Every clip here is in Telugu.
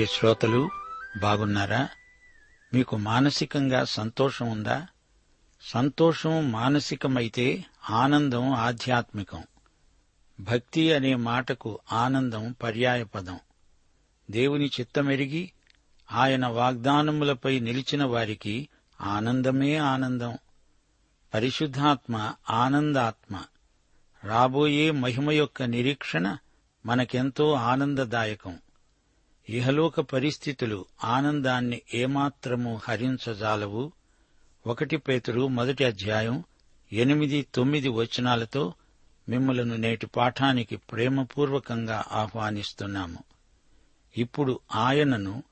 ప్రియ శ్రోతలు బాగున్నారా? మీకు మానసికంగా సంతోషం ఉందా? సంతోషం మానసికమైతే ఆనందం ఆధ్యాత్మికం. భక్తి అనే మాటకు ఆనందం పర్యాయపదం. దేవుని చిత్తమెరిగి ఆయన వాగ్దానములపై నిలిచిన వారికి ఆనందమే ఆనందం. పరిశుద్ధాత్మ ఆనందాత్మ. రాబోయే మహిమ యొక్క నిరీక్షణ మనకెంతో ఆనందదాయకం. ఇహలోక పరిస్థితులు ఆనందాన్ని ఏమాత్రము హరించజాలవు? ఒకటి పేతురు మొదటి అధ్యాయం ఎనిమిది తొమ్మిది వచనాలతో మిమ్మలను నేటి పాఠానికి ప్రేమపూర్వకంగా ఆహ్వానిస్తున్నాము. ఇప్పుడు ఆయనను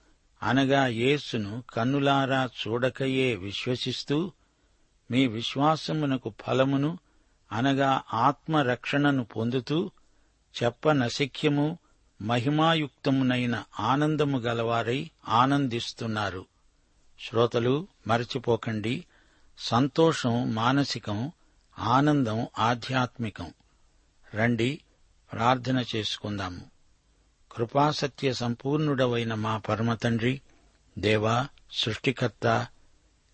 అనగా యేసును కన్నులారా చూడకయే విశ్వసిస్తూ మీ విశ్వాసమునకు ఫలమును అనగా ఆత్మరక్షణను పొందుతూ చెప్పనశక్యము మహిమాయుక్తమునైన ఆనందము గలవారై ఆనందిస్తున్నారు. శ్రోతలు మరచిపోకండి. సంతోషం మానసికం ఆనందం ఆధ్యాత్మికం. రండి ప్రార్థన చేసుకుందాము. కృపాసత్య సంపూర్ణుడవైన మా పరమతండ్రి దేవా సృష్టికర్త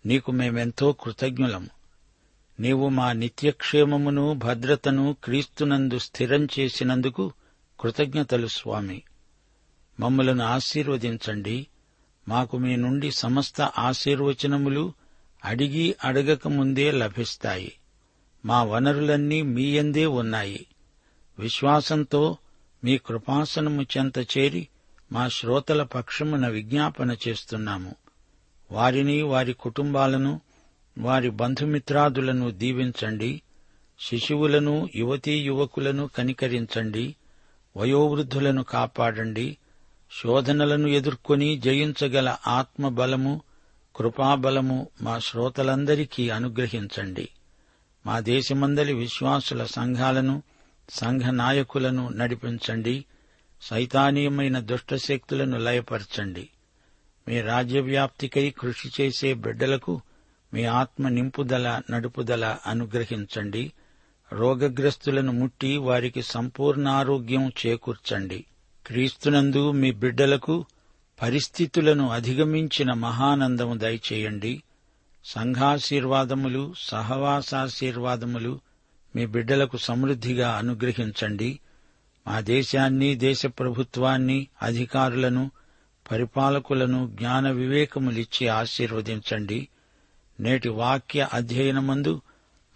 నీకు మేమెంతో కృతజ్ఞులము నీవు మా నిత్యక్షేమమును భద్రతను క్రీస్తునందు స్థిరం చేసినందుకు కృతజ్ఞతలు స్వామి. మమ్మలను ఆశీర్వదించండి. మాకు మీ నుండి సమస్త ఆశీర్వచనములు అడిగి అడగక ముందే లభిస్తాయి. మా వనరులన్నీ మీయందే ఉన్నాయి. విశ్వాసంతో మీ కృపాసనము చెంత చేరి మా శ్రోతల పక్షమున విజ్ఞాపన చేస్తున్నాము. వారిని వారి కుటుంబాలను వారి బంధుమిత్రాదులను దీవించండి. శిశువులను యువతీ యువకులను కనికరించండి. వయోవృద్ధులను కాపాడండి. శోధనలను ఎదుర్కొని జయించగల ఆత్మబలము కృపాబలము మా శ్రోతలందరికీ అనుగ్రహించండి. మా దేశమందలి విశ్వాసుల సంఘాలను సంఘ నాయకులను నడిపించండి. సైతానీయమైన దుష్టశక్తులను లయపరచండి. మీ రాజ్యవ్యాప్తికై కృషి చేసే బిడ్డలకు మీ ఆత్మ నింపుదల నడుపుదల అనుగ్రహించండి. రోగగ్రస్తులను ముట్టి వారికి సంపూర్ణారోగ్యం చేకూర్చండి. క్రీస్తునందు మీ బిడ్డలకు పరిస్థితులను అధిగమించిన మహానందము దయచేయండి. సంఘాశీర్వాదములు సహవాసాశీర్వాదములు మీ బిడ్డలకు సమృద్ధిగా అనుగ్రహించండి. మా దేశాన్ని దేశ ప్రభుత్వాన్ని అధికారులను పరిపాలకులను జ్ఞాన వివేకములిచ్చి ఆశీర్వదించండి. నేటి వాక్య అధ్యయనమందు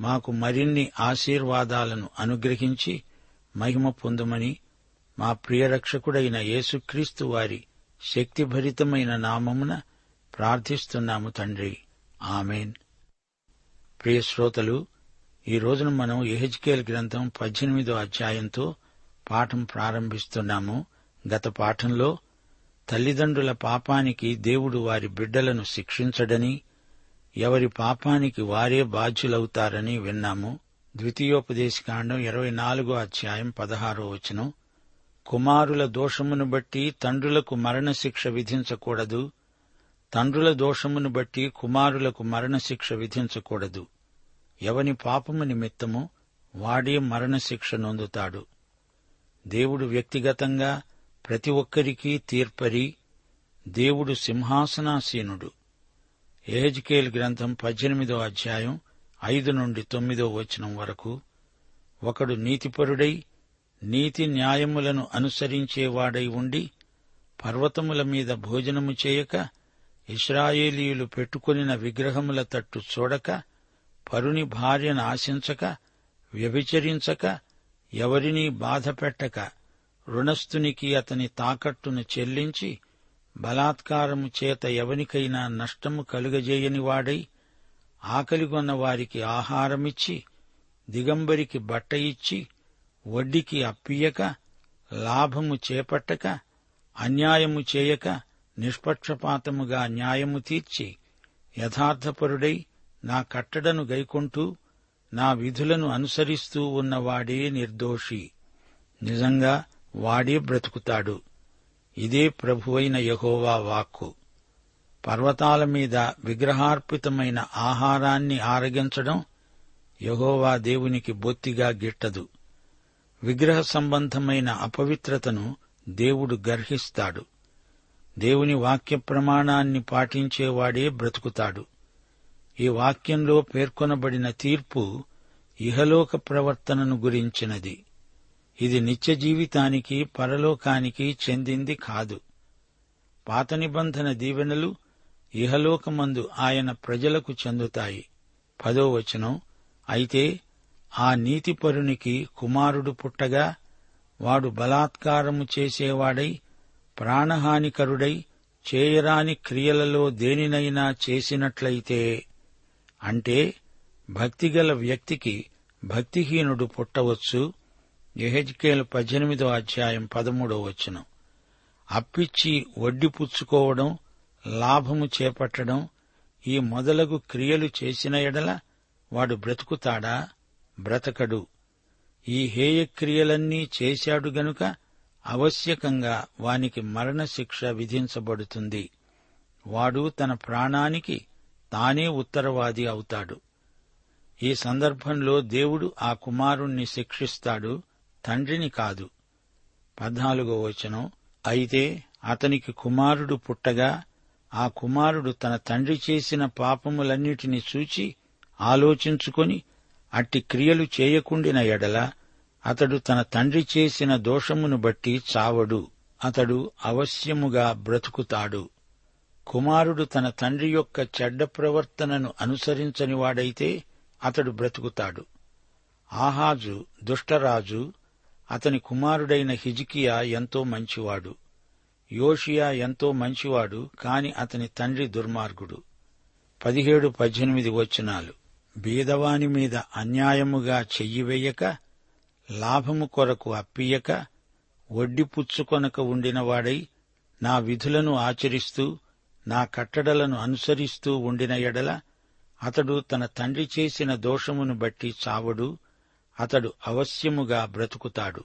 మాకు మరిన్ని ఆశీర్వాదాలను అనుగ్రహించి మహిమ పొందుమని మా ప్రియరక్షకుడైన యేసుక్రీస్తు వారి శక్తిభరితమైన నామమున ప్రార్థిస్తున్నాము తండ్రి. ఆమెన్. ప్రియ శ్రోతలు ఈ రోజున మనం ఎహెచ్కేల్ గ్రంథం పద్దెనిమిదో అధ్యాయంతో పాఠం ప్రారంభిస్తున్నాము. గత పాఠంలో తల్లిదండ్రుల పాపానికి దేవుడు వారి బిడ్డలను శిక్షించడని ఎవరి పాపానికి వారే బాధ్యులవుతారని విన్నాము. ద్వితీయోపదేశకాండం ఇరవై నాలుగో అధ్యాయం పదహారో వచనం. కుమారుల దోషమును బట్టి తండ్రులకు మరణశిక్ష విధించకూడదు. తండ్రుల దోషమును బట్టి కుమారులకు మరణశిక్ష విధించకూడదు. ఎవని పాపము నిమిత్తము వాడే మరణశిక్ష నొందుతాడు. దేవుడు వ్యక్తిగతంగా ప్రతి ఒక్కరికీ తీర్పరి. దేవుడు సింహాసనాసీనుడు. ఏజ్కేల్ గ్రంథం పద్దెనిమిదో అధ్యాయం ఐదు నుండి తొమ్మిదో వచనం వరకు ఒకడు నీతిపరుడై నీతి న్యాయములను అనుసరించేవాడై ఉండి పర్వతముల మీద భోజనము చేయక ఇస్రాయేలీయులు పెట్టుకొనిన విగ్రహముల తట్టు చూడక పరుని భార్యను ఆశించక వ్యభిచరించక ఎవరినీ బాధపెట్టక రుణస్థునికి అతని తాకట్టును చెల్లించి బలాత్కారము చేత ఎవనికైనా నష్టము కలుగజేయని వాడై ఆకలిగొన్న వారికి ఆహారమిచ్చి దిగంబరికి బట్ట ఇచ్చి వడ్డీకి అప్పియక లాభము చేపట్టక అన్యాయము చేయక నిష్పక్షపాతముగా న్యాయము తీర్చి యథార్థపరుడై నా కట్టడను గైకొంటూ నా విధులను అనుసరిస్తూ ఉన్నవాడే నిర్దోషి. నిజంగా వాడే బ్రతుకుతాడు. ఇదే ప్రభువైన యహోవా వాక్కు. పర్వతాల మీద విగ్రహార్పితమైన ఆహారాన్ని ఆరగించడం యహోవా దేవునికి బొత్తిగా గిట్టదు. విగ్రహ సంబంధమైన అపవిత్రతను దేవుడు గర్హిస్తాడు. దేవుని వాక్య ప్రమాణాన్ని పాటించేవాడే బ్రతుకుతాడు. ఈ వాక్యంలో పేర్కొనబడిన తీర్పు ఇహలోక ప్రవర్తనను గురించినది. ఇది నిత్య జీవితానికి పరలోకానికి చెందింది కాదు. పాత నిబంధన దీవెనలు ఇహలోకమందు ఆయన ప్రజలకు చెందుతాయి. పదో వచనం అయితే ఆ నీతిపరునికి కుమారుడు పుట్టగా వాడు బలాత్కారము చేసేవాడై ప్రాణహానికరుడై చేయరాని క్రియలలో దేనినైనా చేసినట్లయితే అంటే భక్తిగల వ్యక్తికి భక్తిహీనుడు పుట్టవచ్చు ఎహెజ్కేలు పద్దెనిమిదో అధ్యాయం పదమూడో వచనం. అప్పిచ్చి వడ్డీ పుచ్చుకోవడం లాభము చేపట్టడం ఈ మొదలగు క్రియలు చేసిన ఎడల వాడు బ్రతుకుతాడా? బ్రతకడు. ఈ హేయక్రియలన్నీ చేశాడు గనుక అవశ్యకంగా వానికి మరణశిక్ష విధించబడుతుంది. వాడు తన ప్రాణానికి తానే ఉత్తరవాది అవుతాడు. ఈ సందర్భంలో దేవుడు ఆ కుమారుణ్ణి శిక్షిస్తాడు. తండ్రిని కాదు. పద్నాలుగో వచనం. అయితే అతనికి కుమారుడు పుట్టగా ఆ కుమారుడు తన తండ్రి చేసిన పాపములన్నిటినీ చూచి ఆలోచించుకొని అట్టి క్రియలు చేయకుండిన ఎడల అతడు తన తండ్రి చేసిన దోషమును బట్టి చావడు. అతడు అవశ్యముగా బ్రతుకుతాడు. కుమారుడు తన తండ్రి యొక్క చెడ్డ ప్రవర్తనను అనుసరించని వాడైతే అతడు బ్రతుకుతాడు. ఆహాజు దుష్టరాజు అతని కుమారుడైన హిజికియా ఎంతో మంచివాడు. యోషియా ఎంతో మంచివాడు కాని అతని తండ్రి దుర్మార్గుడు. పదిహేడు పద్దెనిమిది వచనాలు. బీదవాని మీద అన్యాయముగా చెయ్యివేయక లాభము కొరకు అప్పియక వడ్డి పుచ్చుకొనక ఉండినవాడై నా విధులను ఆచరిస్తూ నా కట్టడలను అనుసరిస్తూ ఉండిన ఎడల అతడు తన తండ్రి చేసిన దోషమును బట్టి చావడు అతడు అవశ్యముగా బ్రతుకుతాడు.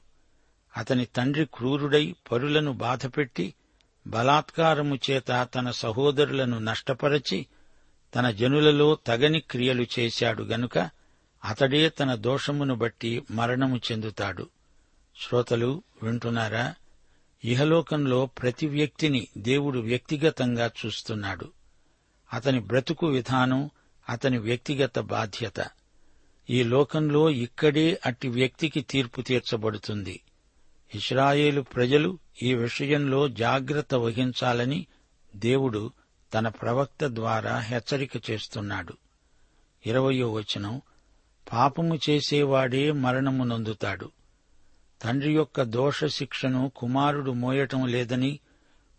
అతని తండ్రి క్రూరుడై పరులను బాధపెట్టి బలాత్కారము చేత తన సహోదరులను నష్టపరచి తన జనులలో తగని క్రియలు చేశాడు గనుక అతడే తన దోషమును బట్టి మరణము చెందుతాడు. శ్రోతలు వింటున్నారా? ఇహలోకంలో ప్రతి వ్యక్తిని దేవుడు వ్యక్తిగతంగా చూస్తున్నాడు. అతని బ్రతుకు విధానం అతని వ్యక్తిగత బాధ్యత. ఈ లోకంలో ఇక్కడే అట్టి వ్యక్తికి తీర్పు తీర్చబడుతుంది. ఇస్రాయేలు ప్రజలు ఈ విషయంలో జాగ్రత్త వహించాలని దేవుడు తన ప్రవక్త ద్వారా హెచ్చరిక చేస్తున్నాడు. ఇరవయో వచనం పాపము చేసేవాడే మరణము నొందుతాడు తండ్రి యొక్క దోషశిక్షను కుమారుడు మోయటం లేదని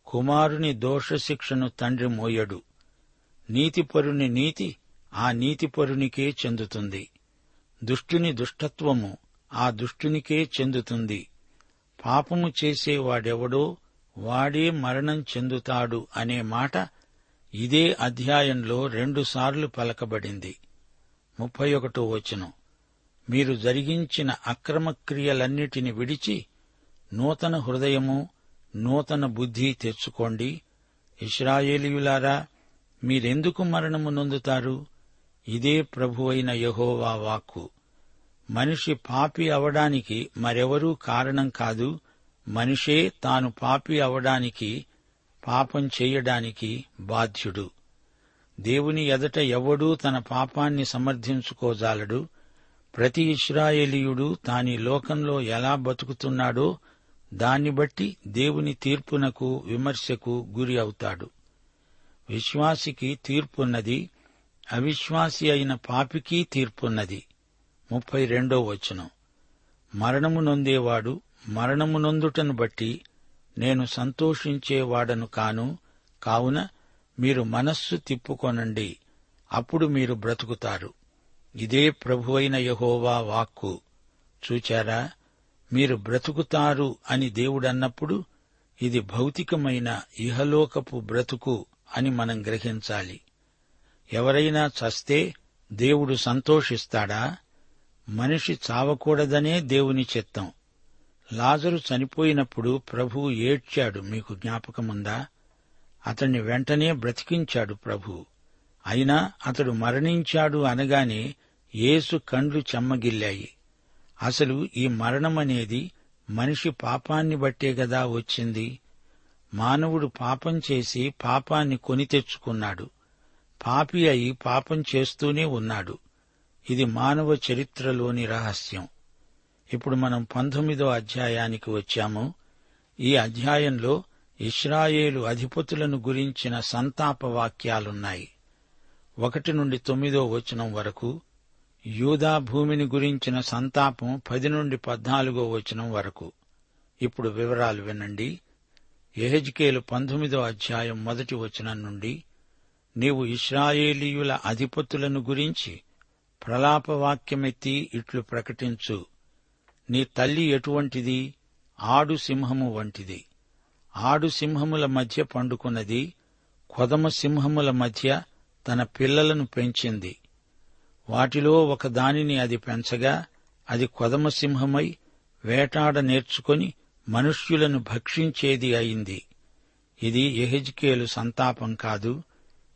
కుమారుని దోషశిక్షను తండ్రి మోయడు. నీతిపరుని నీతి ఆ నీతిపరునికే చెందుతుంది. దుష్టుని దుష్టత్వము ఆ దుష్టునికే చెందుతుంది. పాపము చేసేవాడెవడో వాడే మరణం చెందుతాడు అనే మాట ఇదే అధ్యాయంలో రెండుసార్లు పలకబడింది. ముప్పై ఒకటో వచనం. మీరు జరిగించిన అక్రమక్రియలన్నిటిని విడిచి నూతన హృదయము నూతన బుద్ధి తెచ్చుకోండి. ఇస్రాయేలీయులారా మీరెందుకు మరణము నొందుతారు? ఇదే ప్రభువైన యహోవా వాక్కు. మనిషి పాపి అవడానికి మరెవరూ కారణం కాదు. మనిషే తాను పాపి అవడానికి పాపం చేయడానికి బాధ్యుడు. దేవుని ఎదట ఎవడూ తన పాపాన్ని సమర్థించుకోజాలడు. ప్రతి ఇస్రాయేలీయుడు తాని లోకంలో ఎలా బతుకుతున్నాడో దాన్ని బట్టి దేవుని తీర్పునకు విమర్శకు గురి అవుతాడు. విశ్వాసికి తీర్పున్నది అవిశ్వాసి అయిన పాపికి తీర్పున్నది. ముప్పై రెండో వచనం. మరణము నొందేవాడు మరణము నొందుటను బట్టి నేను సంతోషించేవాడను కాను. కావున మీరు మనస్సు తిప్పుకొనండి. అప్పుడు మీరు బ్రతుకుతారు. ఇదే ప్రభువైన యహోవా వాక్కు. చూచారా? మీరు బ్రతుకుతారు అని దేవుడన్నప్పుడు ఇది భౌతికమైన ఇహలోకపు బ్రతుకు అని మనం గ్రహించాలి. ఎవరైనా చస్తే దేవుడు సంతోషిస్తాడా? మనిషి చావకూడదనే దేవుని చిత్తం. లాజరు చనిపోయినప్పుడు ప్రభువు ఏడ్చాడు. మీకు జ్ఞాపకముందా? అతణ్ణి వెంటనే బ్రతికించాడు ప్రభు. అయినా అతడు మరణించాడు అనగానే యేసు కండ్లు చెమ్మగిల్లాయి. అసలు ఈ మరణమనేది మనిషి పాపాన్ని బట్టే గదా వచ్చింది? మానవుడు పాపం చేసి పాపాన్ని కొని తెచ్చుకున్నాడు. పాపి అయి పాపం చేస్తూనే ఉన్నాడు. ఇది మానవ చరిత్రలోని రహస్యం. ఇప్పుడు మనం పంతొమ్మిదో అధ్యాయానికి వచ్చాము. ఈ అధ్యాయంలో ఇస్రాయేలు అధిపతులను గురించిన సంతాప వాక్యాలున్నాయి. ఒకటి నుండి తొమ్మిదో వచనం వరకు యూదా భూమిని గురించిన సంతాపం పది నుండి పద్నాలుగో వచనం వరకు. ఇప్పుడు వివరాలు వినండి. ఎహెజ్కేలు పంతొమ్మిదో అధ్యాయం మొదటి వచనం నుండి నీవు ఇస్రాయేలీయుల అధిపతులను గురించి ప్రలాపవాక్యమెత్తి ఇట్లు ప్రకటించు. నీ తల్లి ఎటువంటిది? ఆడు సింహము వంటిది. ఆడు సింహముల మధ్య పండుకున్నది కొదమ సింహముల మధ్య తన పిల్లలను పెంచింది. వాటిలో ఒక దానిని అది పెంచగా అది కొదమ సింహమై వేటాడ నేర్చుకొని మనుష్యులను భక్షించేది అయింది. ఇది ఎహెజ్కేలు సంతాపం కాదు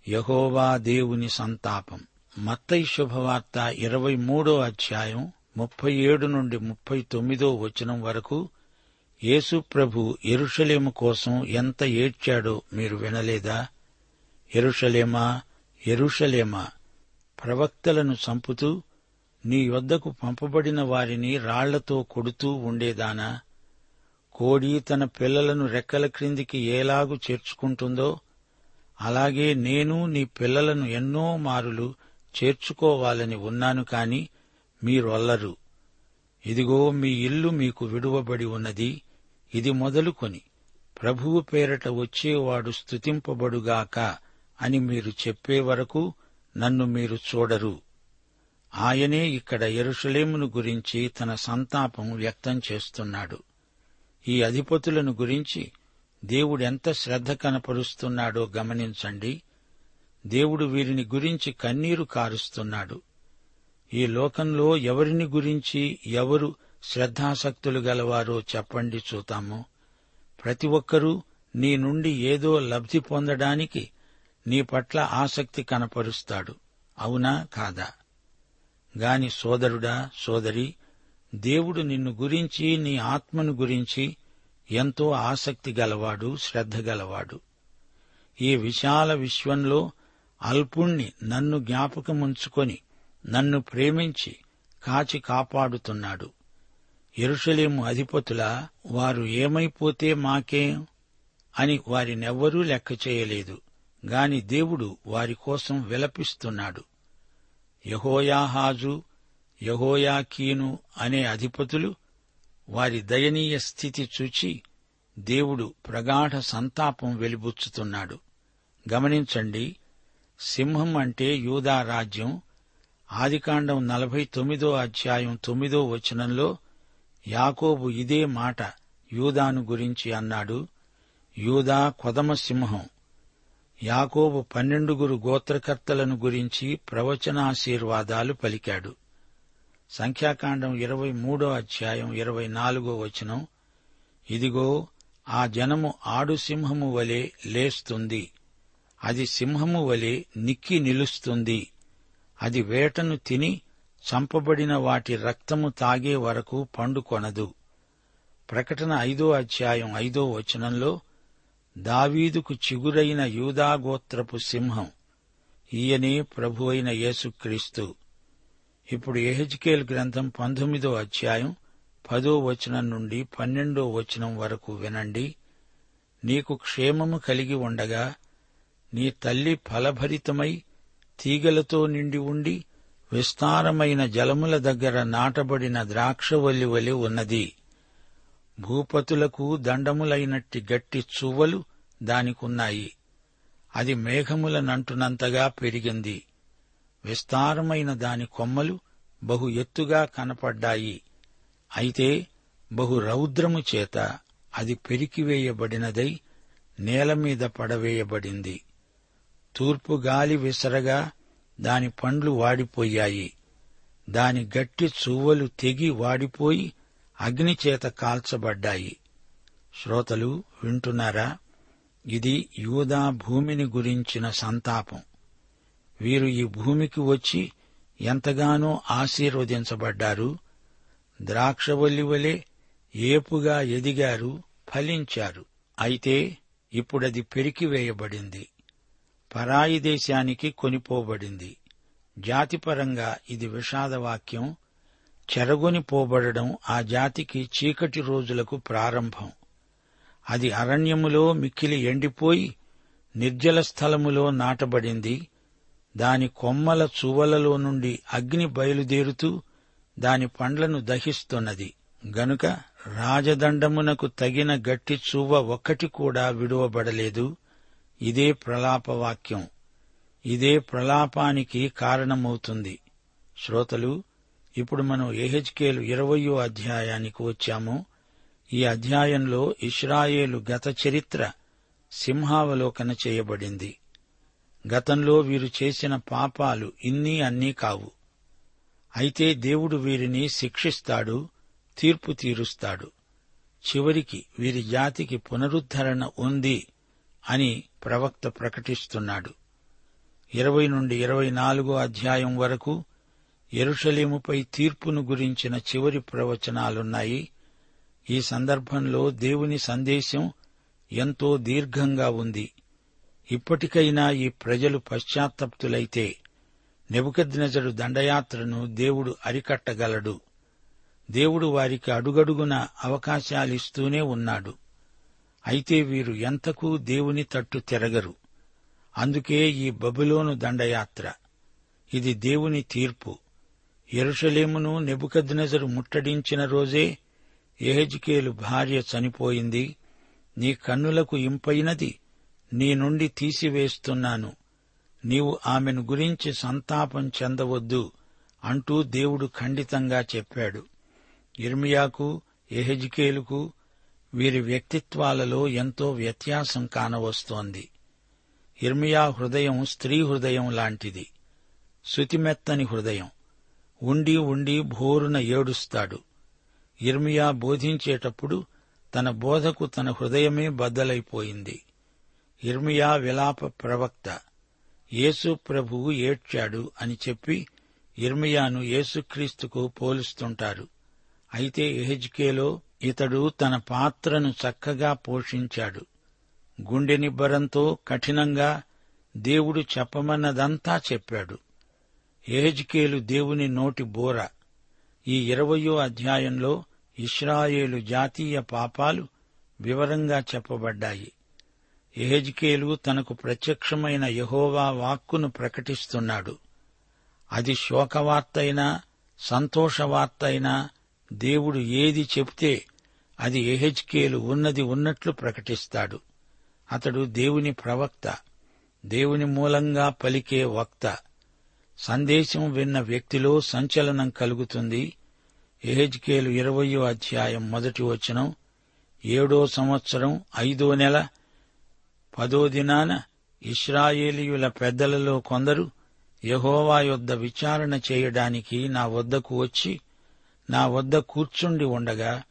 యహోవా దేవుని సంతాపం. మత్తై శుభవార్త ఇరవై మూడో అధ్యాయం ముప్పై ఏడు నుండి ముప్పై తొమ్మిదో వచనం వరకు యేసు ప్రభు ఎరుషలేము కోసం ఎంత ఏడ్చాడో మీరు వినలేదా? ఎరుషలేమా ఎరుషలేమా ప్రవక్తలను చంపుతూ నీ యొద్దకు పంపబడిన వారిని రాళ్ళతో కొడుతూ ఉండేదానా? కోడి తన పిల్లలను రెక్కల క్రిందికి ఏలాగు చేర్చుకుంటుందో అలాగే నేను నీ పిల్లలను ఎన్నో మారులు చేర్చుకోవాలని ఉన్నాను కాని మీరొల్లరు. ఇదిగో మీ ఇల్లు మీకు విడువబడి ఉన్నది. ఇది మొదలుకొని ప్రభువు పేరట వచ్చేవాడు స్తుతింపబడుగాక అని మీరు చెప్పే వరకు నన్ను మీరు చూడరు. ఆయనే ఇక్కడ ఎరుషలేమును గురించి తన సంతాపం వ్యక్తం చేస్తున్నాడు. ఈ అధిపతులను గురించి దేవుడెంత శ్రద్ధ కనపరుస్తున్నాడో గమనించండి. దేవుడు వీరిని గురించి కన్నీరు కారుస్తున్నాడు. ఈ లోకంలో ఎవరిని గురించి ఎవరు శ్రద్ధాసక్తులు గలవారో చెప్పండి చూతాము ప్రతి ఒక్కరూ నీ నుండి ఏదో లబ్ధి పొందడానికి నీ పట్ల ఆసక్తి కనపరుస్తాడు. అవునా కాదా? గాని సోదరుడా సోదరి దేవుడు నిన్ను గురించి నీ ఆత్మను గురించి ఎంతో ఆసక్తి గలవాడు శ్రద్ధ గలవాడు. ఈ విశాల విశ్వంలో అల్పుణ్ణి నన్ను జ్ఞాపకముంచుకొని నన్ను ప్రేమించి కాచి కాపాడుతున్నాడు. ఎరుషలేము అధిపతుల వారు ఏమైపోతే మాకేం? అని వారినెవ్వరూ లెక్క చేయలేదు. గాని దేవుడు వారి కోసం విలపిస్తున్నాడు. యహోయాహాజు యహోయాకీను అనే అధిపతులు వారి దయనీయ స్థితి చూచి దేవుడు ప్రగాఢ సంతాపం వెలిబుచ్చుతున్నాడు. గమనించండి సింహం అంటే యూదా రాజ్యం. ఆదికాండం నలభై తొమ్మిదో అధ్యాయం తొమ్మిదో వచనంలో యాకోబు ఇదే మాట యూదాను గురించి అన్నాడు. యూదా కొదమ సింహం. యాకోబు పన్నెండుగురు గోత్రకర్తలను గురించి ప్రవచనాశీర్వాదాలు పలికాడు. సంఖ్యాకాండం ఇరవై మూడో అధ్యాయం ఇరవై నాలుగో వచనం. ఇదిగో ఆ జనము ఆడు సింహము వలె లేస్తుంది. అది సింహము వలె నిక్కి నిలుస్తుంది. అది వేటను తిని చంపబడిన వాటి రక్తము తాగే వరకు పండుకొనదు. ప్రకటన ఐదో అధ్యాయం ఐదో వచనంలో దావీదుకు చిగురైన యూదాగోత్రపు సింహం ఈయనే ప్రభు అయిన యేసుక్రీస్తు. ఇప్పుడు ఎహెజ్కేల్ గ్రంథం పంతొమ్మిదో అధ్యాయం పదో వచనం నుండి పన్నెండో వచనం వరకు వినండి. నీకు క్షేమము కలిగి ఉండగా నీ తల్లి ఫలభరితమై తీగలతో నిండి ఉండి విస్తారమైన జలముల దగ్గర నాటబడిన ద్రాక్షవల్లి వలె ఉన్నది. భూపతులకు దండములైనట్టి గట్టి చువ్వలు దానికున్నాయి. అది మేఘములనంటునంతగా పెరిగింది. విస్తారమైన దాని కొమ్మలు బహు ఎత్తుగా కనపడ్డాయి. అయితే బహు రౌద్రము చేత అది పెరికివేయబడినదై నేలమీద పడవేయబడింది. తూర్పు గాలి విసరగా దాని పండ్లు వాడిపోయాయి. దాని గట్టి చువ్వలు తెగి వాడిపోయి అగ్నిచేత కాల్చబడ్డాయి. శ్రోతలు వింటున్నారా? ఇది యూదా భూమిని గురించిన సంతాపం. వీరు ఈ భూమికి వచ్చి ఎంతగానో ఆశీర్వదించబడ్డారు. ద్రాక్షవల్లి వలె ఏపుగా ఎదిగారు ఫలించారు. అయితే ఇప్పుడది పెరికివేయబడింది. పరాయి దేశానికి కొనిపోబడింది. జాతిపరంగా ఇది విషాదవాక్యం. చెరగొని పోబడడం ఆ జాతికి చీకటి రోజులకు ప్రారంభం. అది అరణ్యములో మిక్కిలి ఎండిపోయి నిర్జల స్థలములో నాటబడింది. దాని కొమ్మల చువలలో నుండి అగ్ని బయలుదేరుతూ దాని పండ్లను దహిస్తున్నది. గనుక రాజదండమునకు తగిన గట్టి చువ్వ ఒక్కటి కూడా విడువబడలేదు. ఇదే ప్రలాపవాక్యం. ఇదే ప్రలాపానికి కారణమవుతుంది. శ్రోతలు ఇప్పుడు మనం ఎహెచ్కేలు ఇరవయో అధ్యాయానికి వచ్చాము. ఈ అధ్యాయంలో ఇస్రాయేలు గత చరిత్ర సింహావలోకన చేయబడింది. గతంలో వీరు చేసిన పాపాలు ఇన్నీ అన్నీ కావు. అయితే దేవుడు వీరిని శిక్షిస్తాడు తీర్పు తీరుస్తాడు. చివరికి వీరి జాతికి పునరుద్ధరణ ఉంది అని ప్రవక్త ప్రకటిస్తున్నాడు. ఇరవై నుండి ఇరవై నాలుగో అధ్యాయం వరకు ఎరుషలేముపై తీర్పును గురించిన చివరి ప్రవచనాలున్నాయి. ఈ సందర్భంలో దేవుని సందేశం ఎంతో దీర్ఘంగా ఉంది. ఇప్పటికైనా ఈ ప్రజలు పశ్చాత్తప్తులైతే నెబుకద్నెజరు దండయాత్రను దేవుడు అరికట్టగలడు. దేవుడు వారికి అడుగడుగున అవకాశాలిస్తూనే ఉన్నాడు. అయితే వీరు ఎంతకూ దేవుని తట్టు తిరగరు. అందుకే ఈ బబులోను దండయాత్ర. ఇది దేవుని తీర్పు. ఎరుషలేమును నెబుకద్నెజరు ముట్టడించిన రోజే ఎహెజ్కేలు భార్య చనిపోయింది. నీ కన్నులకు ఇంపైనది నీ నుండి తీసివేస్తున్నాను. నీవు ఆమెను గురించి సంతాపం చెందవద్దు అంటూ దేవుడు ఖండితంగా చెప్పాడు. ఇర్మియాకు ఎహెజ్కేలుకు వీరి వ్యక్తిత్వాలలో ఎంతో వ్యత్యాసం కానవస్తోంది. ఇర్మియా హృదయం స్త్రీ హృదయం లాంటిది. శృతిమెత్తని హృదయం. ఉండి ఉండి భోరున ఏడుస్తాడు. ఇర్మియా బోధించేటప్పుడు తన బోధకు తన హృదయమే బద్దలైపోయింది. ఇర్మియా విలాప ప్రవక్త. యేసు ప్రభువు ఏడ్చాడు అని చెప్పి ఇర్మియాను యేసుక్రీస్తుకు పోలుస్తుంటారు. అయితే ఎహెజ్కేలో ఇతడు తన పాత్రను చక్కగా పోషించాడు. గుండె నిబ్బరంతో కఠినంగా దేవుడు చెప్పమన్నదంతా చెప్పాడు. ఏజ్కేలు దేవుని నోటి బోర. ఈ ఇరవయో అధ్యాయంలో ఇస్రాయేలు జాతీయ పాపాలు వివరంగా చెప్పబడ్డాయి. ఎహెజ్కేలు తనకు ప్రత్యక్షమైన యహోవా వాక్కును ప్రకటిస్తున్నాడు. అది శోకవార్తైనా సంతోషవార్తైనా దేవుడు ఏది చెబితే అది ఎహెచ్కేలు ఉన్నది ఉన్నట్లు ప్రకటిస్తాడు. అతడు దేవుని ప్రవక్త దేవుని మూలంగా పలికే వక్త. సందేశం విన్న వ్యక్తిలో సంచలనం కలుగుతుంది. ఎహెజ్కేలు ఇరవయో అధ్యాయం మొదటి వచనం ఏడో సంవత్సరం ఐదో నెల పదో దినాన ఇస్రాయేలీయుల పెద్దలలో కొందరు యహోవా యొద్ద విచారణ చేయడానికి నా వద్దకు వచ్చి నా వద్ద కూర్చుండి ఉండగా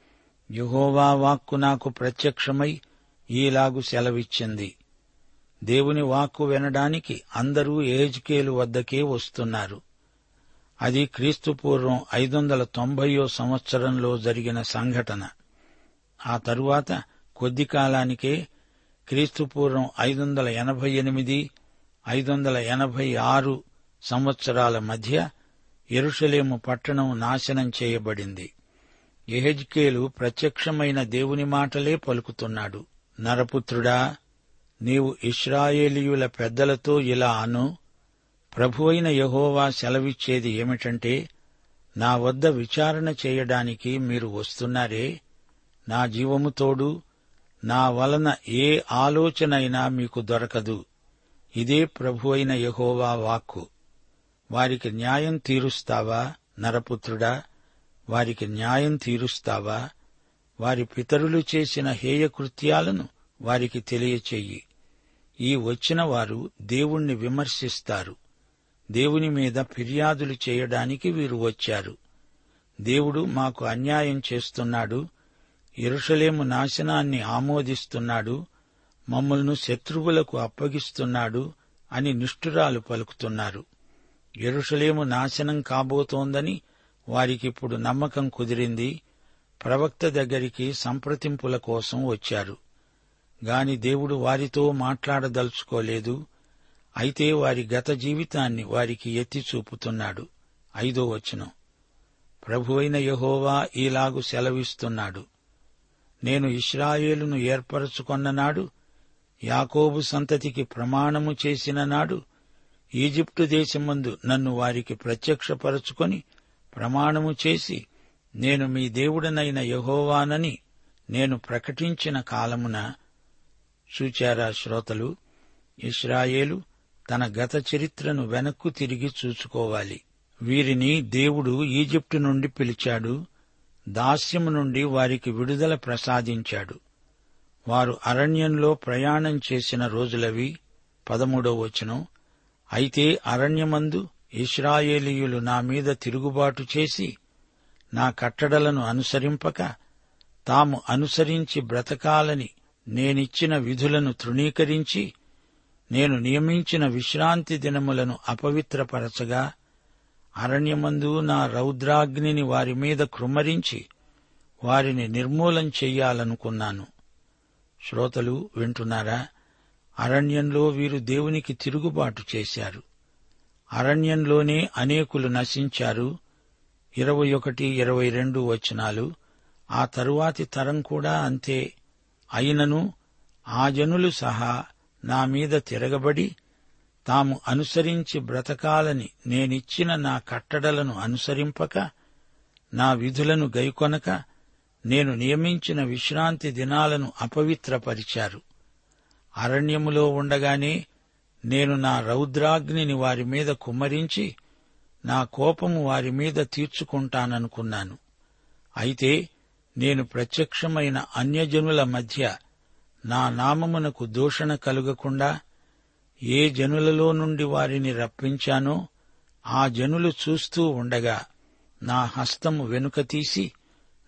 యుహోవా వాక్కు నాకు ప్రత్యక్షమై ఈలాగు సెలవిచ్చింది. దేవుని వాక్కు వినడానికి అందరూ ఏజ్కేలు వద్దకే వస్తున్నారు. అది క్రీస్తుపూర్వం ఐదు వందల తొంభయో సంవత్సరంలో జరిగిన సంఘటన. ఆ తరువాత కొద్ది కాలానికే క్రీస్తుపూర్వం ఐదు వందల ఎనభై ఎనిమిది ఐదు వందల ఎనభై ఆరు సంవత్సరాల మధ్య ఎరుషలేము పట్టణం నాశనం చేయబడింది. ఎహెజ్కేలు ప్రత్యక్షమైన దేవుని మాటలే పలుకుతున్నాడు. నరపుత్రుడా నీవు ఇస్రాయేలీయుల పెద్దలతో ఇలా అను ప్రభువైన యహోవా సెలవిచ్చేది ఏమిటంటే నా వద్ద విచారణ చేయడానికి మీరు వస్తున్నారే నా జీవము తోడు నా వలన ఏ ఆలోచనైనా మీకు దొరకదు. ఇదే ప్రభువైన యహోవా వాక్కు. వారికి న్యాయం తీరుస్తావా నరపుత్రుడా? వారికి న్యాయం తీరుస్తావా? వారి పితరులు చేసిన హేయకృత్యాలను వారికి తెలియచెయ్యి ఈ వచ్చిన వారు దేవుణ్ణి విమర్శిస్తారు. దేవుని మీద ఫిర్యాదులు చేయడానికి వీరు వచ్చారు. దేవుడు మాకు అన్యాయం చేస్తున్నాడు. ఎరుషలేము నాశనాన్ని ఆమోదిస్తున్నాడు. మమ్మల్ని శత్రువులకు అప్పగిస్తున్నాడు అని నిష్ఠురాలు పలుకుతున్నారు. ఎరుషలేము నాశనం కాబోతోందని వారికిప్పుడు నమ్మకం కుదిరింది. ప్రవక్త దగ్గరికి సంప్రదింపుల కోసం వచ్చారు. గాని దేవుడు వారితో మాట్లాడదలుచుకోలేదు. అయితే వారి గత జీవితాన్ని వారికి ఎత్తి చూపుతున్నాడు. ఐదో వచనం. ప్రభువైన యహోవా ఈలాగు సెలవిస్తున్నాడు. నేను ఇస్రాయేలును ఏర్పరచుకొన్న నాడు యాకోబు సంతతికి ప్రమాణము చేసిన నాడు ఈజిప్టు దేశమందు నన్ను వారికి ప్రత్యక్షపరచుకొని ప్రమాణము చేసి నేను మీ దేవుడనైన యహోవానని నేను ప్రకటించిన కాలమున చూచారా శ్రోతలు? ఇస్రాయేలు తన గత చరిత్రను వెనక్కు తిరిగి చూసుకోవాలి వీరిని దేవుడు ఈజిప్టు నుండి పిలిచాడు. దాస్యము నుండి వారికి విడుదల ప్రసాదించాడు. వారు అరణ్యంలో ప్రయాణం చేసిన రోజులవి. పదమూడో వచనం. అయితే అరణ్యమందు ఇస్రాయేలీయులు నా మీద తిరుగుబాటు చేసి నా కట్టడలను అనుసరింపక తాము అనుసరించి బ్రతకాలని నేనిచ్చిన విధులను తృణీకరించి నేను నియమించిన విశ్రాంతి దినములను అపవిత్రపరచగా అరణ్యమందు నా రౌద్రాగ్నిని వారి మీద కృమ్మరించి వారిని నిర్మూలం చెయ్యాలనుకున్నాను శ్రోతలు వింటున్నారా? అరణ్యంలో వీరు దేవునికి తిరుగుబాటు చేశారు. అరణ్యంలోనే అనేకులు నశించారు. ఇరవై ఒకటి ఇరవై రెండు వచనాలు. ఆ తరువాతి తరం కూడా అంతే. అయినను ఆ జనులు సహా నా మీద తిరగబడి తాము అనుసరించి బ్రతకాలని నేనిచ్చిన నా కట్టడలను అనుసరింపక నా విధులను గైకొనక నేను నియమించిన విశ్రాంతి దినాలను అపవిత్రపరిచారు. అరణ్యములో ఉండగానే నేను నా రౌద్రాగ్నిని వారి మీద కుమ్మరించి నా కోపము వారి మీద తీర్చుకుంటాననుకున్నాను. అయితే నేను ప్రత్యక్షమైన అన్యజనుల మధ్య నా నామమునకు దూషణ కలుగకుండా ఏ జనులలో నుండి వారిని రప్పించానో ఆ జనులు చూస్తూ ఉండగా నా హస్తము వెనుక తీసి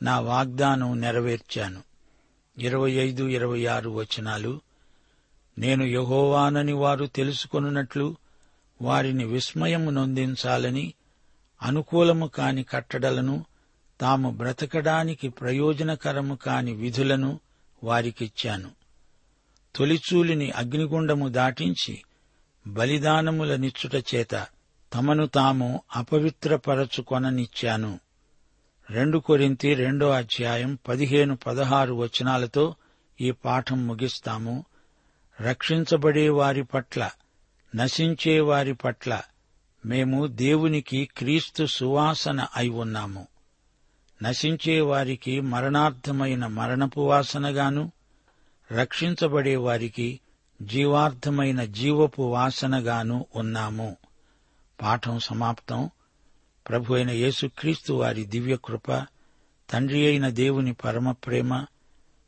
నా వాగ్దానం నెరవేర్చాను. ఇరవై ఐదు ఇరవై ఆరు వచనాలు. నేను యహోవానని వారు తెలుసుకొనున్నట్లు వారిని విస్మయము నొందించాలని అనుకూలము కాని కట్టడలను తాము బ్రతకడానికి ప్రయోజనకరము కాని విధులను వారికిచ్చాను. తొలిచూలిని అగ్నిగుండము దాటించి బలిదానముల నిచ్చుట చేత తమను తాము అపవిత్రపరచుకొననిచ్చాను. రెండు కొరింతి రెండో అధ్యాయం పదిహేను పదహారు వచనాలతో ఈ పాఠం ముగిస్తాము. రక్షించబడే వారి పట్ల నశించే వారి పట్ల మేము దేవునికి క్రీస్తు సువాసన అయి ఉన్నాము. నశించే వారికి మరణార్థమైన మరణపు వాసనగాను రక్షించబడే వారికి జీవార్థమైన జీవపు వాసనగాను ఉన్నాము. పాఠం సమాప్తం. ప్రభు అయిన యేసుక్రీస్తు వారి దివ్యకృప తండ్రి అయిన దేవుని పరమ ప్రేమ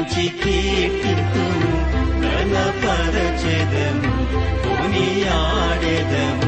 స్తుతించి కీర్తితుము ఘనపరచెదము కొనియాడెదము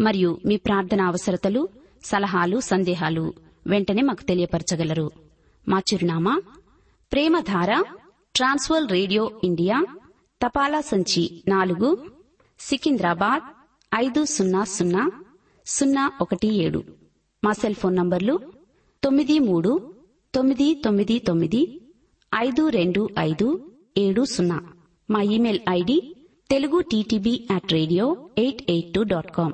మరియు మీ ప్రార్థన అవసరతలు సలహాలు సందేహాలు వెంటనే మాకు తెలియపరచగలరు. మా చిరునామా ప్రేమధార ట్రాన్స్వర్ రేడియో ఇండియా తపాలా సంచి నాలుగు సికింద్రాబాద్ ఐదు సున్నా సున్నా సున్నా ఒకటి ఏడు. మా సెల్ ఫోన్ నంబర్లు తొమ్మిది మూడు తొమ్మిది తొమ్మిది తొమ్మిది ఐదు రెండు ఐదు ఏడు సున్నా. మా email ID Telugu TTB at radio eight eight two dot com